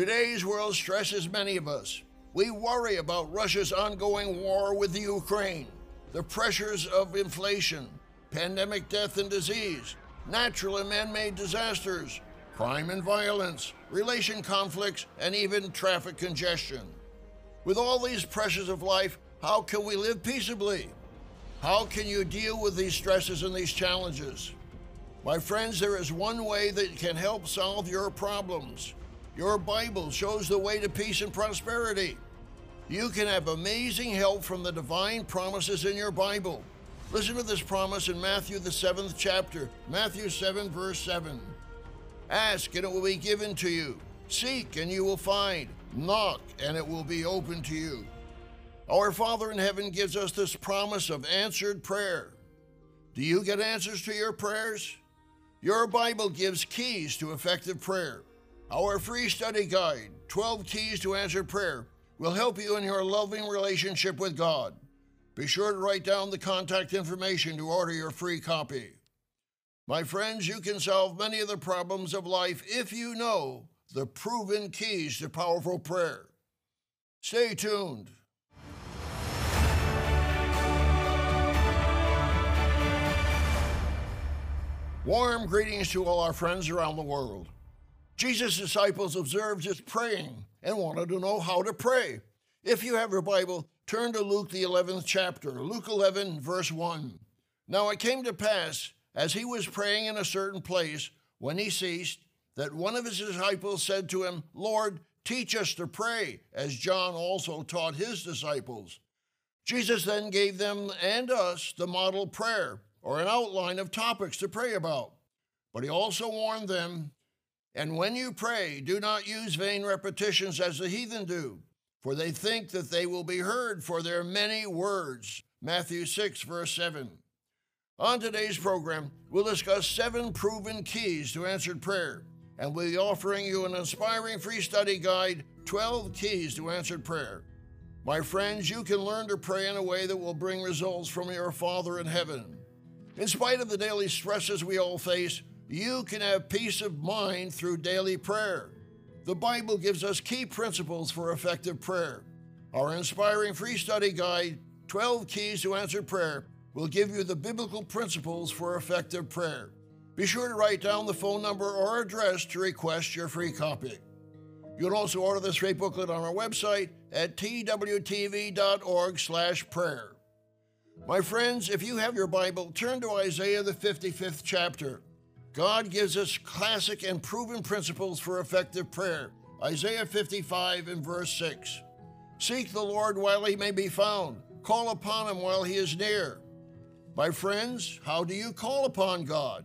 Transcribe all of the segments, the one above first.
Today's world stresses many of us. We worry about Russia's ongoing war with the Ukraine, the pressures of inflation, pandemic death and disease, natural and man made disasters, crime and violence, relation conflicts, and even traffic congestion. With all these pressures of life, how can we live peaceably? How can you deal with these stresses and these challenges? My friends, there is one way that can help solve your problems. Your Bible shows the way to peace and prosperity. You can have amazing help from the divine promises in your Bible. Listen to this promise in Matthew, the seventh chapter, Matthew 7, verse 7. Ask, and it will be given to you. Seek, and you will find. Knock, and it will be open to you. Our Father in heaven gives us this promise of answered prayer. Do you get answers to your prayers? Your Bible gives keys to effective prayer. Our free study guide, 12 Keys to Answered Prayer, will help you in your loving relationship with God. Be sure to write down the contact information to order your free copy. My friends, you can solve many of the problems of life if you know the proven keys to powerful prayer. Stay tuned. Warm greetings to all our friends around the world. Jesus' disciples observed his praying and wanted to know how to pray. If you have your Bible, turn to Luke, the 11th chapter, Luke 11, verse 1. Now it came to pass, as he was praying in a certain place, when he ceased, that one of his disciples said to him, Lord, teach us to pray, as John also taught his disciples. Jesus then gave them and us the model prayer, or an outline of topics to pray about. But he also warned them and when you pray, do not use vain repetitions as the heathen do, for they think that they will be heard for their many words. Matthew 6, verse 7. On today's program, we'll discuss seven proven keys to answered prayer, and we'll be offering you an inspiring free study guide 12 Keys to Answered Prayer. My friends, you can learn to pray in a way that will bring results from your Father in heaven. In spite of the daily stresses we all face, you can have peace of mind through daily prayer. The Bible gives us key principles for effective prayer. Our inspiring free study guide, 12 Keys to Answered Prayer, will give you the biblical principles for effective prayer. Be sure to write down the phone number or address to request your free copy. You can also order this free booklet on our website at twtv.org/prayer. My friends, if you have your Bible, turn to Isaiah the 55th chapter. God gives us classic and proven principles for effective prayer. Isaiah 55 and verse 6. Seek the Lord while he may be found, call upon him while he is near. My friends, how do you call upon God?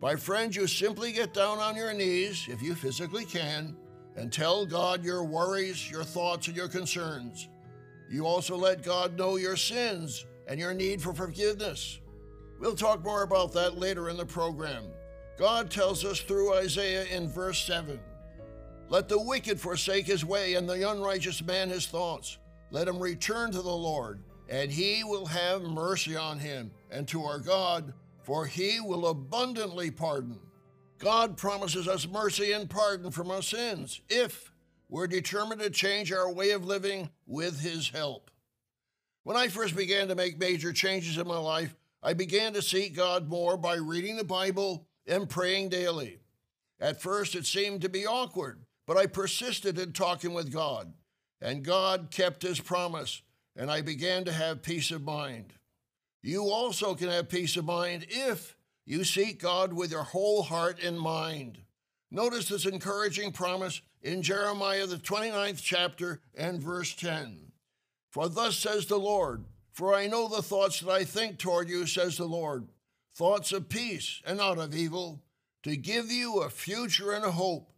My friends, you simply get down on your knees, if you physically can, and tell God your worries, your thoughts, and your concerns. You also let God know your sins and your need for forgiveness. We'll talk more about that later in the program. God tells us through Isaiah in verse 7 Let the wicked forsake his way, and the unrighteous man his thoughts. Let him return to the Lord, and he will have mercy on him, and to our God, for he will abundantly pardon. God promises us mercy and pardon from our sins if we're determined to change our way of living with his help. When I first began to make major changes in my life, I began to seek God more by reading the Bible and praying daily. At first, it seemed to be awkward, but I persisted in talking with God, and God kept his promise, and I began to have peace of mind. You also can have peace of mind if you seek God with your whole heart and mind. Notice this encouraging promise in Jeremiah, the 29th chapter and verse 10. For thus says the Lord, for I know the thoughts that I think toward you, says the Lord, thoughts of peace and not of evil, to give you a future and a hope.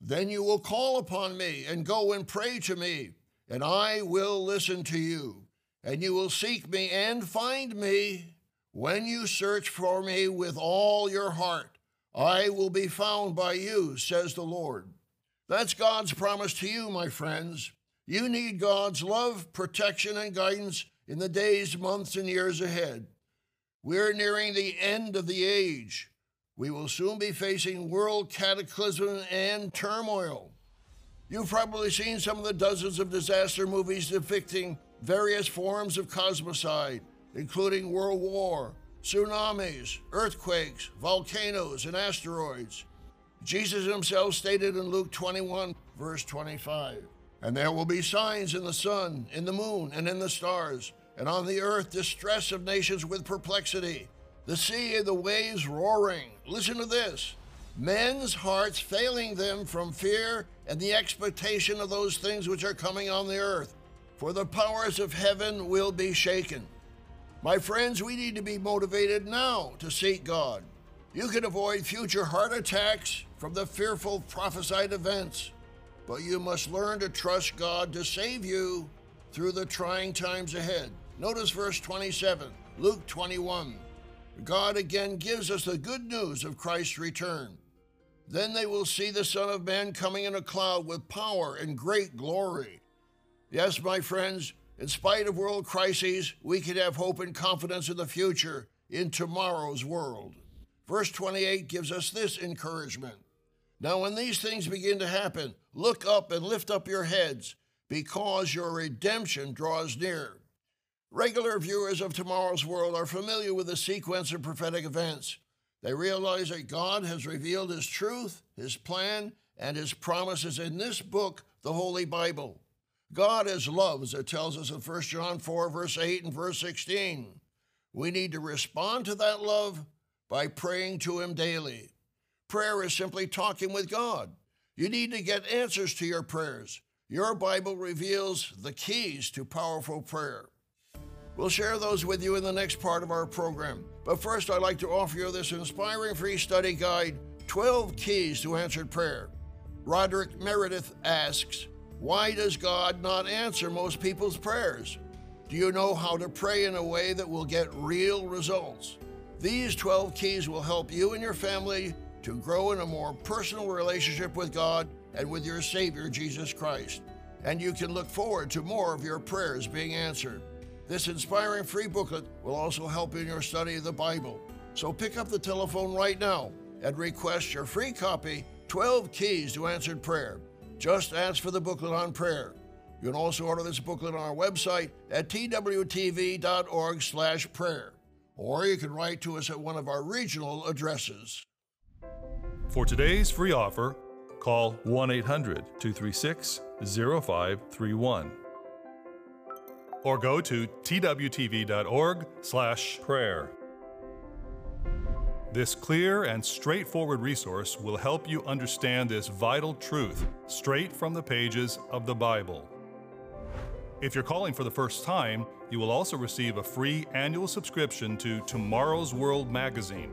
Then you will call upon me and go and pray to me, and I will listen to you. And you will seek me and find me when you search for me with all your heart. I will be found by you, says the Lord. That's God's promise to you, my friends. You need God's love, protection, and guidance in the days, months, and years ahead. We're nearing the end of the age. We will soon be facing world cataclysm and turmoil. You've probably seen some of the dozens of disaster movies depicting various forms of cosmocide, including World War, tsunamis, earthquakes, volcanoes, and asteroids. Jesus himself stated in Luke 21, verse 25, And there will be signs in the sun, in the moon, and in the stars, and on the earth distress of nations with perplexity, the sea and the waves roaring. Listen to this men's hearts failing them from fear and the expectation of those things which are coming on the earth, for the powers of heaven will be shaken. My friends, we need to be motivated now to seek God. You can avoid future heart attacks from the fearful prophesied events, but you must learn to trust God to save you through the trying times ahead. Notice verse 27, Luke 21. God again gives us the good news of Christ's return. Then they will see the Son of Man coming in a cloud with power and great glory. Yes, my friends, in spite of world crises, we can have hope and confidence in the future, in tomorrow's world. Verse 28 gives us this encouragement. Now, when these things begin to happen, look up and lift up your heads, because your redemption draws near. Regular viewers of tomorrow's world are familiar with the sequence of prophetic events. They realize that God has revealed His truth, His plan, and His promises in this book, the Holy Bible. God is love, as it tells us in 1 John 4, verse 8 and verse 16. We need to respond to that love by praying to Him daily. Prayer is simply talking with God. You need to get answers to your prayers. Your Bible reveals the keys to powerful prayer. We'll share those with you in the next part of our program. But first, I'd like to offer you this inspiring free study guide 12 Keys to Answered Prayer. Roderick Meredith asks, Why does God not answer most people's prayers? Do you know how to pray in a way that will get real results? These 12 keys will help you and your family to grow in a more personal relationship with God and with your Savior, Jesus Christ. And you can look forward to more of your prayers being answered. This inspiring free booklet will also help in your study of the Bible. So pick up the telephone right now and request your free copy 12 Keys to Answered Prayer. Just ask for the booklet on prayer. You can also order this booklet on our website at twtv.org/prayer, or you can write to us at one of our regional addresses. For today's free offer, call 1 800 236 0531 or go to twtv.org/prayer. This clear and straightforward resource will help you understand this vital truth straight from the pages of the Bible. If you're calling for the first time, you will also receive a free annual subscription to Tomorrow's World magazine.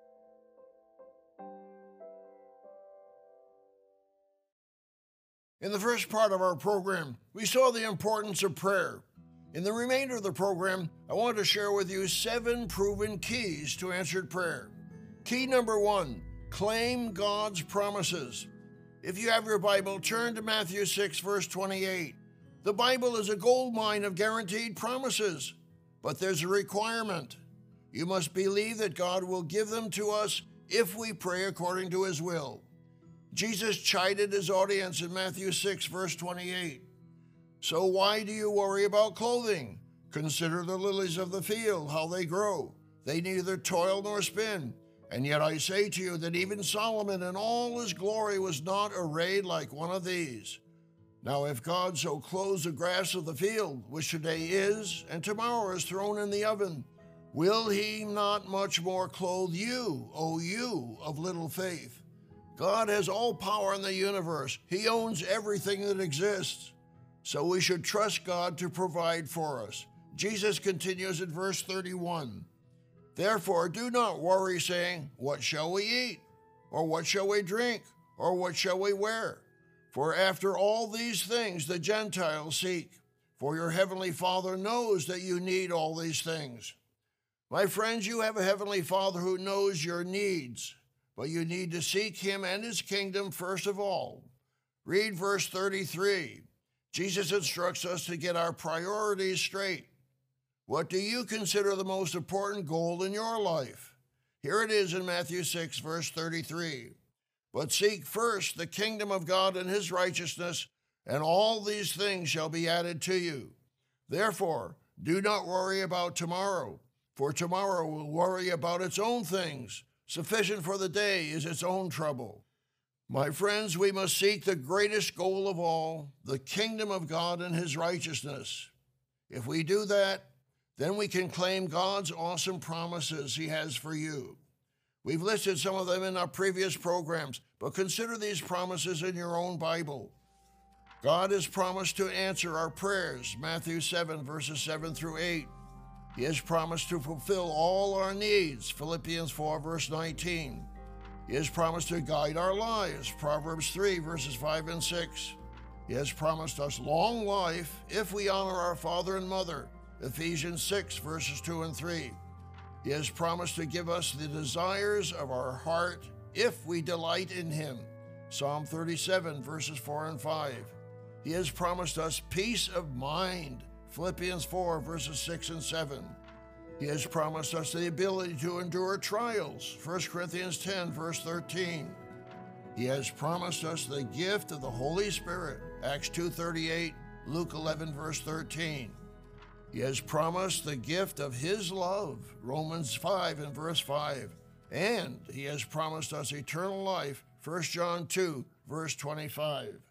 In the first part of our program, we saw the importance of prayer. In the remainder of the program, I want to share with you seven proven keys to answered prayer. Key number one claim God's promises. If you have your Bible, turn to Matthew 6, verse 28. The Bible is a gold mine of guaranteed promises, but there's a requirement. You must believe that God will give them to us if we pray according to His will. Jesus chided his audience in Matthew 6, verse 28. So why do you worry about clothing? Consider the lilies of the field, how they grow. They neither toil nor spin. And yet I say to you that even Solomon in all his glory was not arrayed like one of these. Now, if God so clothes the grass of the field, which today is, and tomorrow is thrown in the oven, will he not much more clothe you, O you of little faith? God has all power in the universe, He owns everything that exists. So we should trust God to provide for us. Jesus continues in verse 31 Therefore, do not worry, saying, What shall we eat? Or what shall we drink? Or what shall we wear? For after all these things the Gentiles seek. for your heavenly Father knows that you need all these things. My friends, you have a heavenly Father who knows your needs, but you need to seek him and his kingdom first of all. Read verse 33. Jesus instructs us to get our priorities straight. What do you consider the most important goal in your life? Here it is in Matthew 6, verse 33. But seek first the kingdom of God and his righteousness, and all these things shall be added to you. Therefore, do not worry about tomorrow, for tomorrow will worry about its own things. Sufficient for the day is its own trouble. My friends, we must seek the greatest goal of all, the kingdom of God and his righteousness. If we do that, then we can claim God's awesome promises he has for you. We've listed some of them in our previous programs, but consider these promises in your own Bible. God has promised to answer our prayers, Matthew 7, verses 7 through 8. He has promised to fulfill all our needs, Philippians 4, verse 19. He has promised to guide our lives, Proverbs 3, verses 5 and 6. He has promised us long life if we honor our father and mother, Ephesians 6, verses 2 and 3. He has promised to give us the desires of our heart if we delight in Him. Psalm 37, verses 4 and 5. He has promised us peace of mind. Philippians 4, verses 6 and 7. He has promised us the ability to endure trials. 1 Corinthians 10, verse 13. He has promised us the gift of the Holy Spirit. Acts 2:38, Luke 11 verse 13. He has promised the gift of His love, Romans 5 and verse 5. And He has promised us eternal life, 1 John 2, verse 25.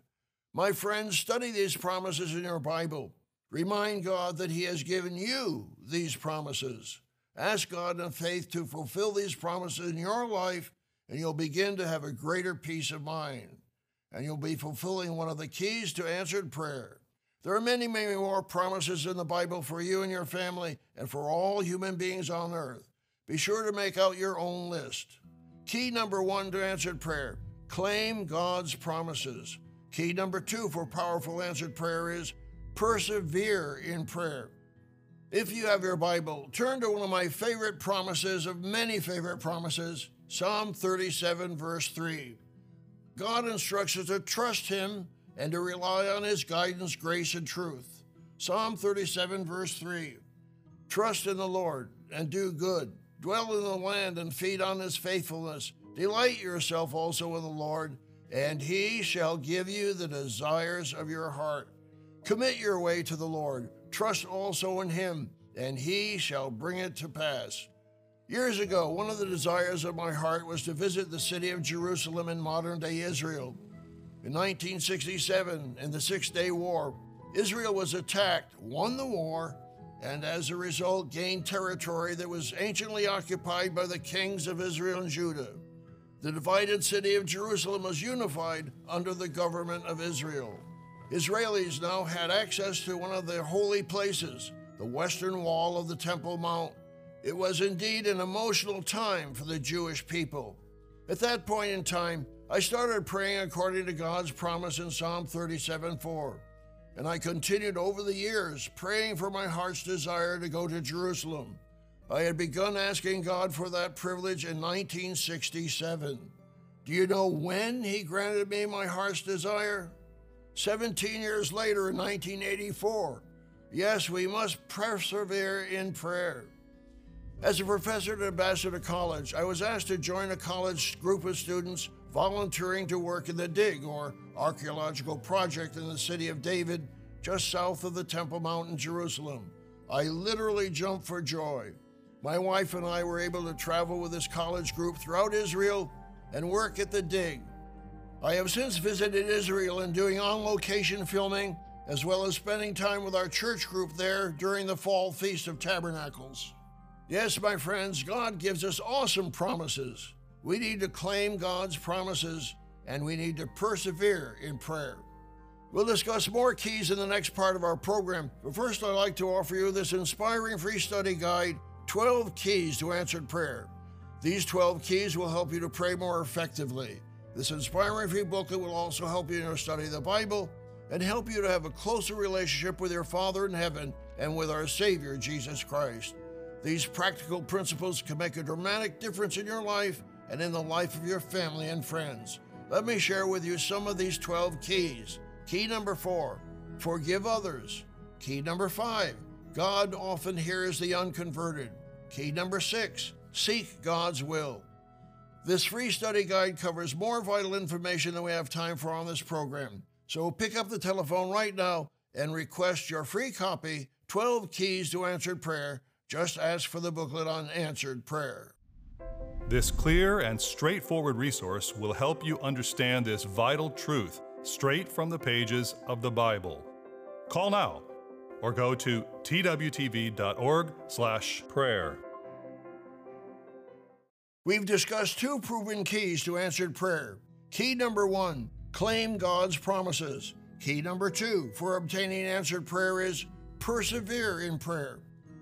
My friends, study these promises in your Bible. Remind God that He has given you these promises. Ask God in faith to fulfill these promises in your life, and you'll begin to have a greater peace of mind. And you'll be fulfilling one of the keys to answered prayer. There are many, many more promises in the Bible for you and your family and for all human beings on earth. Be sure to make out your own list. Key number one to answered prayer claim God's promises. Key number two for powerful answered prayer is persevere in prayer. If you have your Bible, turn to one of my favorite promises of many favorite promises, Psalm 37, verse 3. God instructs us to trust Him and to rely on His guidance, grace, and truth. Psalm 37, verse 3 Trust in the Lord and do good. Dwell in the land and feed on His faithfulness. Delight yourself also in the Lord, and He shall give you the desires of your heart. Commit your way to the Lord. Trust also in Him, and He shall bring it to pass. Years ago, one of the desires of my heart was to visit the city of Jerusalem in modern day Israel. In 1967, in the Six Day War, Israel was attacked, won the war, and as a result gained territory that was anciently occupied by the kings of Israel and Judah. The divided city of Jerusalem was unified under the government of Israel. Israelis now had access to one of their holy places, the western wall of the Temple Mount. It was indeed an emotional time for the Jewish people. At that point in time, I started praying according to God's promise in Psalm 37 4. And I continued over the years praying for my heart's desire to go to Jerusalem. I had begun asking God for that privilege in 1967. Do you know when He granted me my heart's desire? 17 years later in 1984. Yes, we must persevere in prayer. As a professor at Ambassador College, I was asked to join a college group of students volunteering to work in the dig or archaeological project in the city of David, just south of the Temple Mount in Jerusalem. I literally jumped for joy. My wife and I were able to travel with this college group throughout Israel and work at the dig. I have since visited Israel and doing on location filming, as well as spending time with our church group there during the fall Feast of Tabernacles. Yes, my friends, God gives us awesome promises. We need to claim God's promises and we need to persevere in prayer. We'll discuss more keys in the next part of our program, but first I'd like to offer you this inspiring free study guide 12 Keys to Answered Prayer. These 12 keys will help you to pray more effectively. This inspiring free booklet will also help you in your study of the Bible and help you to have a closer relationship with your Father in heaven and with our Savior, Jesus Christ. These practical principles can make a dramatic difference in your life and in the life of your family and friends. Let me share with you some of these 12 keys. Key number four, forgive others. Key number five, God often hears the unconverted. Key number six, seek God's will. This free study guide covers more vital information than we have time for on this program. So pick up the telephone right now and request your free copy 12 Keys to Answered Prayer. Just ask for the booklet on answered prayer. This clear and straightforward resource will help you understand this vital truth straight from the pages of the Bible. Call now or go to twtv.org/prayer. We've discussed two proven keys to answered prayer. Key number 1, claim God's promises. Key number 2 for obtaining answered prayer is persevere in prayer.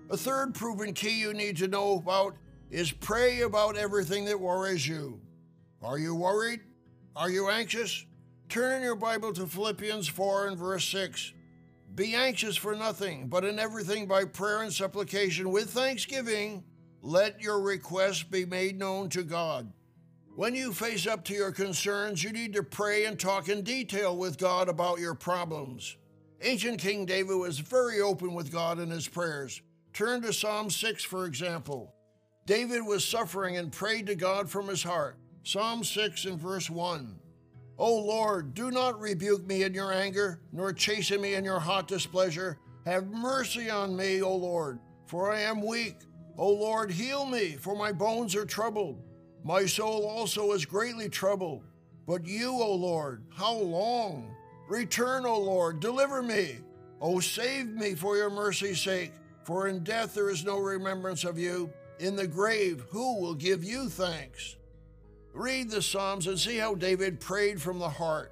A third proven key you need to know about is pray about everything that worries you. Are you worried? Are you anxious? Turn in your Bible to Philippians 4 and verse 6. Be anxious for nothing, but in everything by prayer and supplication with thanksgiving, let your requests be made known to God. When you face up to your concerns, you need to pray and talk in detail with God about your problems. Ancient King David was very open with God in his prayers. Turn to Psalm 6, for example. David was suffering and prayed to God from his heart. Psalm 6 and verse 1. O Lord, do not rebuke me in your anger, nor chasten me in your hot displeasure. Have mercy on me, O Lord, for I am weak. O Lord, heal me, for my bones are troubled. My soul also is greatly troubled. But you, O Lord, how long? Return, O Lord, deliver me. O save me for your mercy's sake, for in death there is no remembrance of you. In the grave, who will give you thanks? Read the Psalms and see how David prayed from the heart.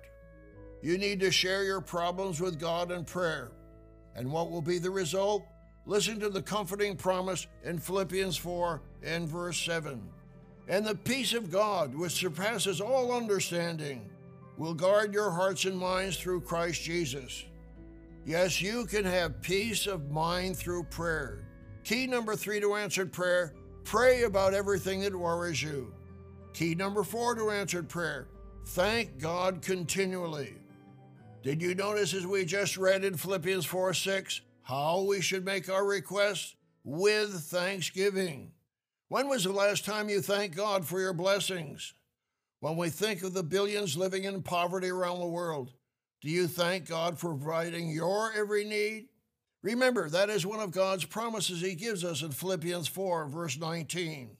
You need to share your problems with God in prayer. And what will be the result? Listen to the comforting promise in Philippians 4 and verse 7. And the peace of God, which surpasses all understanding, will guard your hearts and minds through Christ Jesus. Yes, you can have peace of mind through prayer. Key number three to answered prayer pray about everything that worries you. Key number four to answered prayer thank God continually. Did you notice as we just read in Philippians 4 6 how we should make our requests? With thanksgiving. When was the last time you thanked God for your blessings? When we think of the billions living in poverty around the world, do you thank God for providing your every need? Remember, that is one of God's promises He gives us in Philippians 4, verse 19.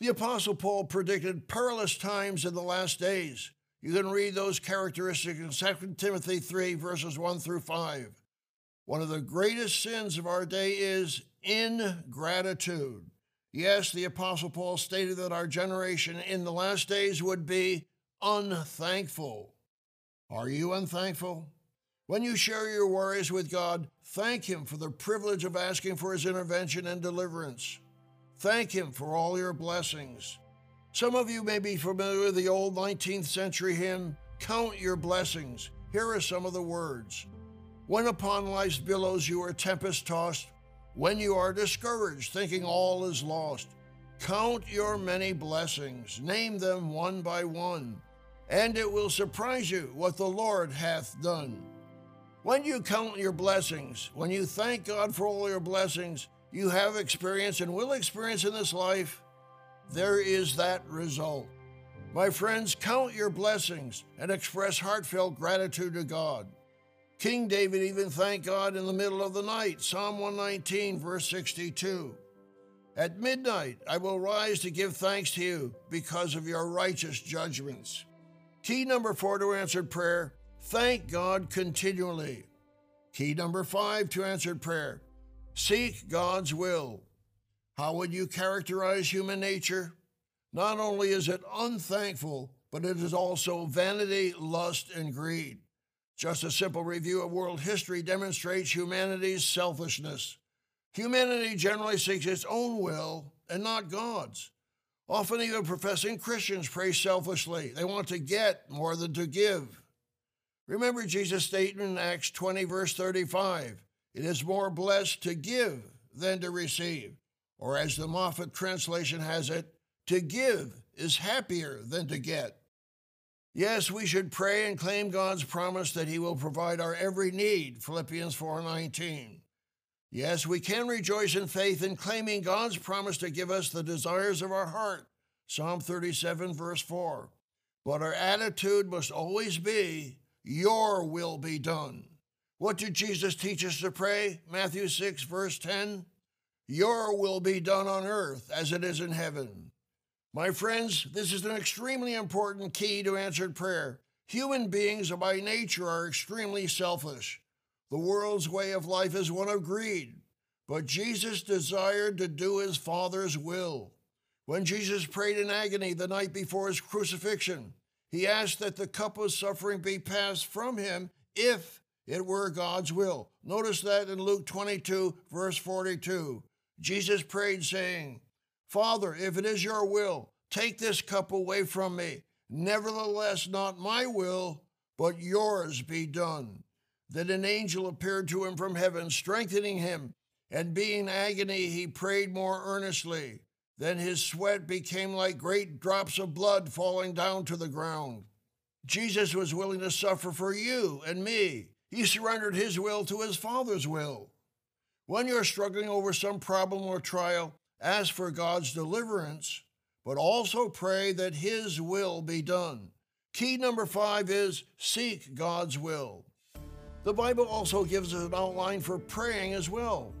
The Apostle Paul predicted perilous times in the last days. You can read those characteristics in 2 Timothy 3, verses 1 through 5. One of the greatest sins of our day is ingratitude. Yes, the Apostle Paul stated that our generation in the last days would be unthankful. Are you unthankful? When you share your worries with God, thank Him for the privilege of asking for His intervention and deliverance. Thank Him for all your blessings. Some of you may be familiar with the old 19th century hymn, Count Your Blessings. Here are some of the words When upon life's billows you are tempest tossed, when you are discouraged, thinking all is lost, count your many blessings, name them one by one, and it will surprise you what the Lord hath done. When you count your blessings, when you thank God for all your blessings, you have experienced and will experience in this life, there is that result. My friends, count your blessings and express heartfelt gratitude to God. King David even thanked God in the middle of the night. Psalm 119, verse 62. At midnight I will rise to give thanks to you because of your righteous judgments. Key number four to answered prayer thank God continually. Key number five to answered prayer Seek God's will. How would you characterize human nature? Not only is it unthankful, but it is also vanity, lust, and greed. Just a simple review of world history demonstrates humanity's selfishness. Humanity generally seeks its own will and not God's. Often, even professing Christians pray selfishly. They want to get more than to give. Remember Jesus' statement in Acts 20, verse 35 It is more blessed to give than to receive. Or as the Moffatt translation has it, to give is happier than to get. Yes, we should pray and claim God's promise that he will provide our every need, Philippians 4:19. Yes, we can rejoice in faith in claiming God's promise to give us the desires of our heart, Psalm 37 verse 4. But our attitude must always be, your will be done. What did Jesus teach us to pray? Matthew 6 verse 10. Your will be done on earth as it is in heaven. My friends, this is an extremely important key to answered prayer. Human beings by nature are extremely selfish. The world's way of life is one of greed, but Jesus desired to do his Father's will. When Jesus prayed in agony the night before his crucifixion, he asked that the cup of suffering be passed from him if it were God's will. Notice that in Luke 22, verse 42. Jesus prayed, saying, Father, if it is your will, take this cup away from me. Nevertheless, not my will, but yours be done. Then an angel appeared to him from heaven, strengthening him, and being in agony, he prayed more earnestly. Then his sweat became like great drops of blood falling down to the ground. Jesus was willing to suffer for you and me. He surrendered his will to his Father's will. When you're struggling over some problem or trial, ask for God's deliverance, but also pray that His will be done. Key number five is seek God's will. The Bible also gives us an outline for praying as well.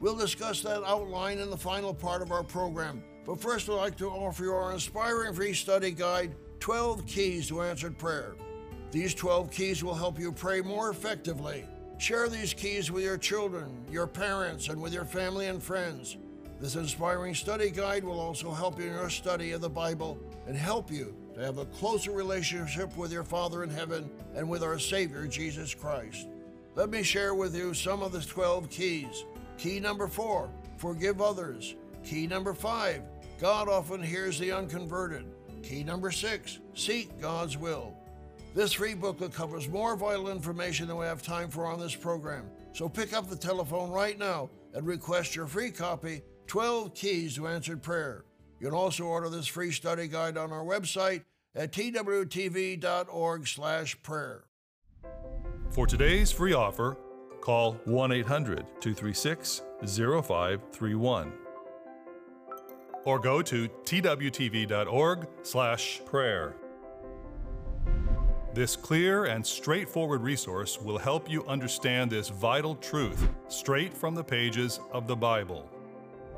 We'll discuss that outline in the final part of our program. But first, I'd like to offer you our inspiring free study guide 12 Keys to Answered Prayer. These 12 keys will help you pray more effectively. Share these keys with your children, your parents, and with your family and friends. This inspiring study guide will also help you in your study of the Bible and help you to have a closer relationship with your Father in heaven and with our Savior, Jesus Christ. Let me share with you some of the 12 keys. Key number four, forgive others. Key number five, God often hears the unconverted. Key number six, seek God's will. This free booklet covers more vital information than we have time for on this program. So pick up the telephone right now and request your free copy 12 Keys to Answered Prayer. You can also order this free study guide on our website at twtv.org/prayer. For today's free offer, call 1-800-236-0531 or go to twtv.org/prayer. This clear and straightforward resource will help you understand this vital truth straight from the pages of the Bible.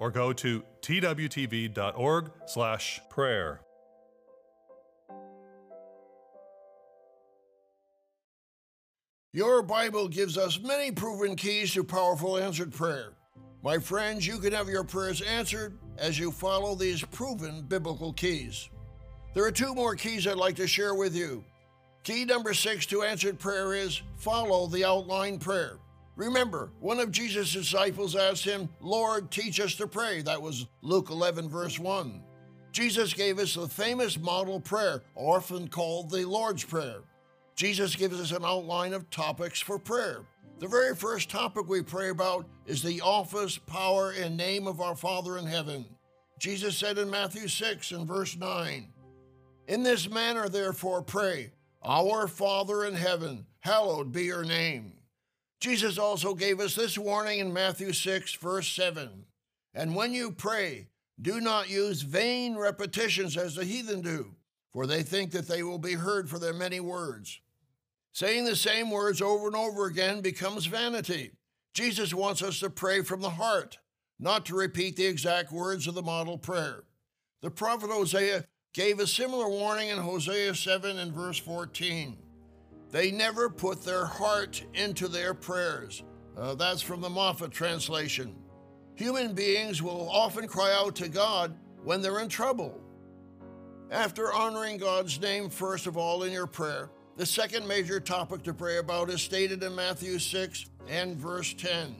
or go to twtv.org/prayer. Your Bible gives us many proven keys to powerful answered prayer. My friends, you can have your prayers answered as you follow these proven biblical keys. There are two more keys I'd like to share with you. Key number six to answered prayer is follow the outline prayer. Remember, one of Jesus' disciples asked him, Lord, teach us to pray. That was Luke 11, verse 1. Jesus gave us the famous model prayer, often called the Lord's Prayer. Jesus gives us an outline of topics for prayer. The very first topic we pray about is the office, power, and name of our Father in heaven. Jesus said in Matthew 6 and verse 9, In this manner, therefore, pray, Our Father in heaven, hallowed be your name. Jesus also gave us this warning in Matthew 6, verse 7 And when you pray, do not use vain repetitions as the heathen do, for they think that they will be heard for their many words. Saying the same words over and over again becomes vanity. Jesus wants us to pray from the heart, not to repeat the exact words of the model prayer. The prophet Hosea gave a similar warning in Hosea 7 and verse 14. They never put their heart into their prayers. Uh, that's from the Moffatt translation. Human beings will often cry out to God when they're in trouble. After honoring God's name first of all in your prayer, the second major topic to pray about is stated in Matthew 6 and verse 10.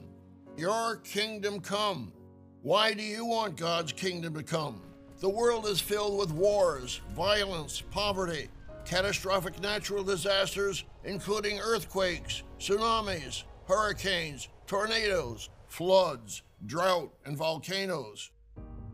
Your kingdom come. Why do you want God's kingdom to come? The world is filled with wars, violence, poverty, catastrophic natural disasters, including earthquakes, tsunamis, hurricanes, tornadoes, floods, drought, and volcanoes.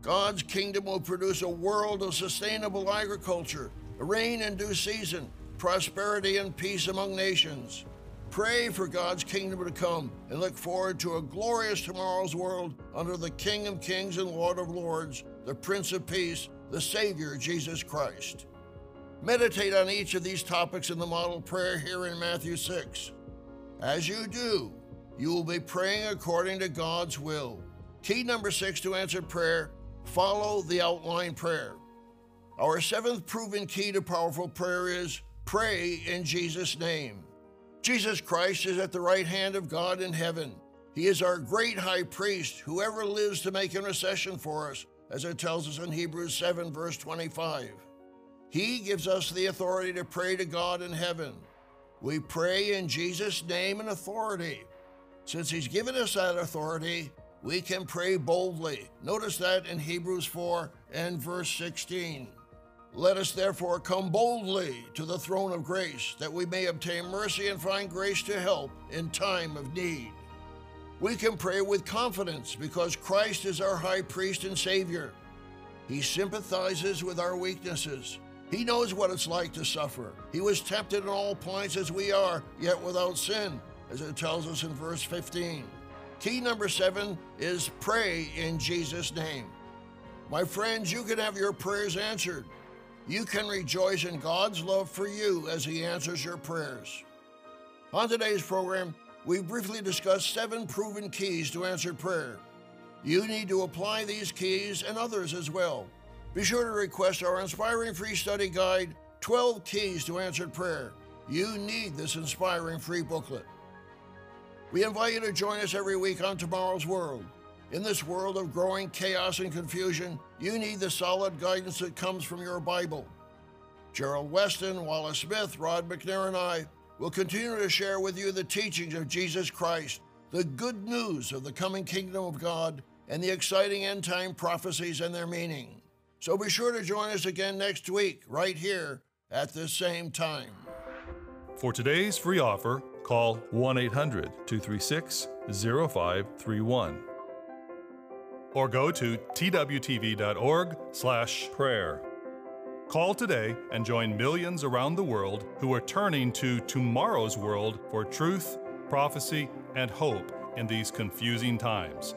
God's kingdom will produce a world of sustainable agriculture, rain in due season, prosperity and peace among nations. Pray for God's kingdom to come and look forward to a glorious tomorrow's world under the King of Kings and Lord of Lords, the Prince of Peace, the Savior, Jesus Christ. Meditate on each of these topics in the model prayer here in Matthew 6. As you do, you will be praying according to God's will. Key number six to answer prayer follow the outline prayer. Our seventh proven key to powerful prayer is pray in Jesus' name. Jesus Christ is at the right hand of God in heaven. He is our great high priest, whoever lives to make intercession for us, as it tells us in Hebrews 7, verse 25. He gives us the authority to pray to God in heaven. We pray in Jesus' name and authority. Since He's given us that authority, we can pray boldly. Notice that in Hebrews 4 and verse 16. Let us therefore come boldly to the throne of grace, that we may obtain mercy and find grace to help in time of need. We can pray with confidence because Christ is our high priest and Savior. He sympathizes with our weaknesses. He knows what it's like to suffer. He was tempted in all points as we are, yet without sin, as it tells us in verse 15. Key number seven is pray in Jesus' name. My friends, you can have your prayers answered. You can rejoice in God's love for you as He answers your prayers. On today's program, we briefly discussed seven proven keys to answered prayer. You need to apply these keys and others as well. Be sure to request our inspiring free study guide, 12 Keys to Answered Prayer. You need this inspiring free booklet. We invite you to join us every week on Tomorrow's World. In this world of growing chaos and confusion, you need the solid guidance that comes from your Bible. Gerald Weston, Wallace Smith, Rod McNair, and I will continue to share with you the teachings of Jesus Christ, the good news of the coming kingdom of God, and the exciting end time prophecies and their meaning. So be sure to join us again next week, right here at the same time. For today's free offer, call 1 800 236 0531 or go to twtv.org/prayer. Call today and join millions around the world who are turning to tomorrow's world for truth, prophecy, and hope in these confusing times.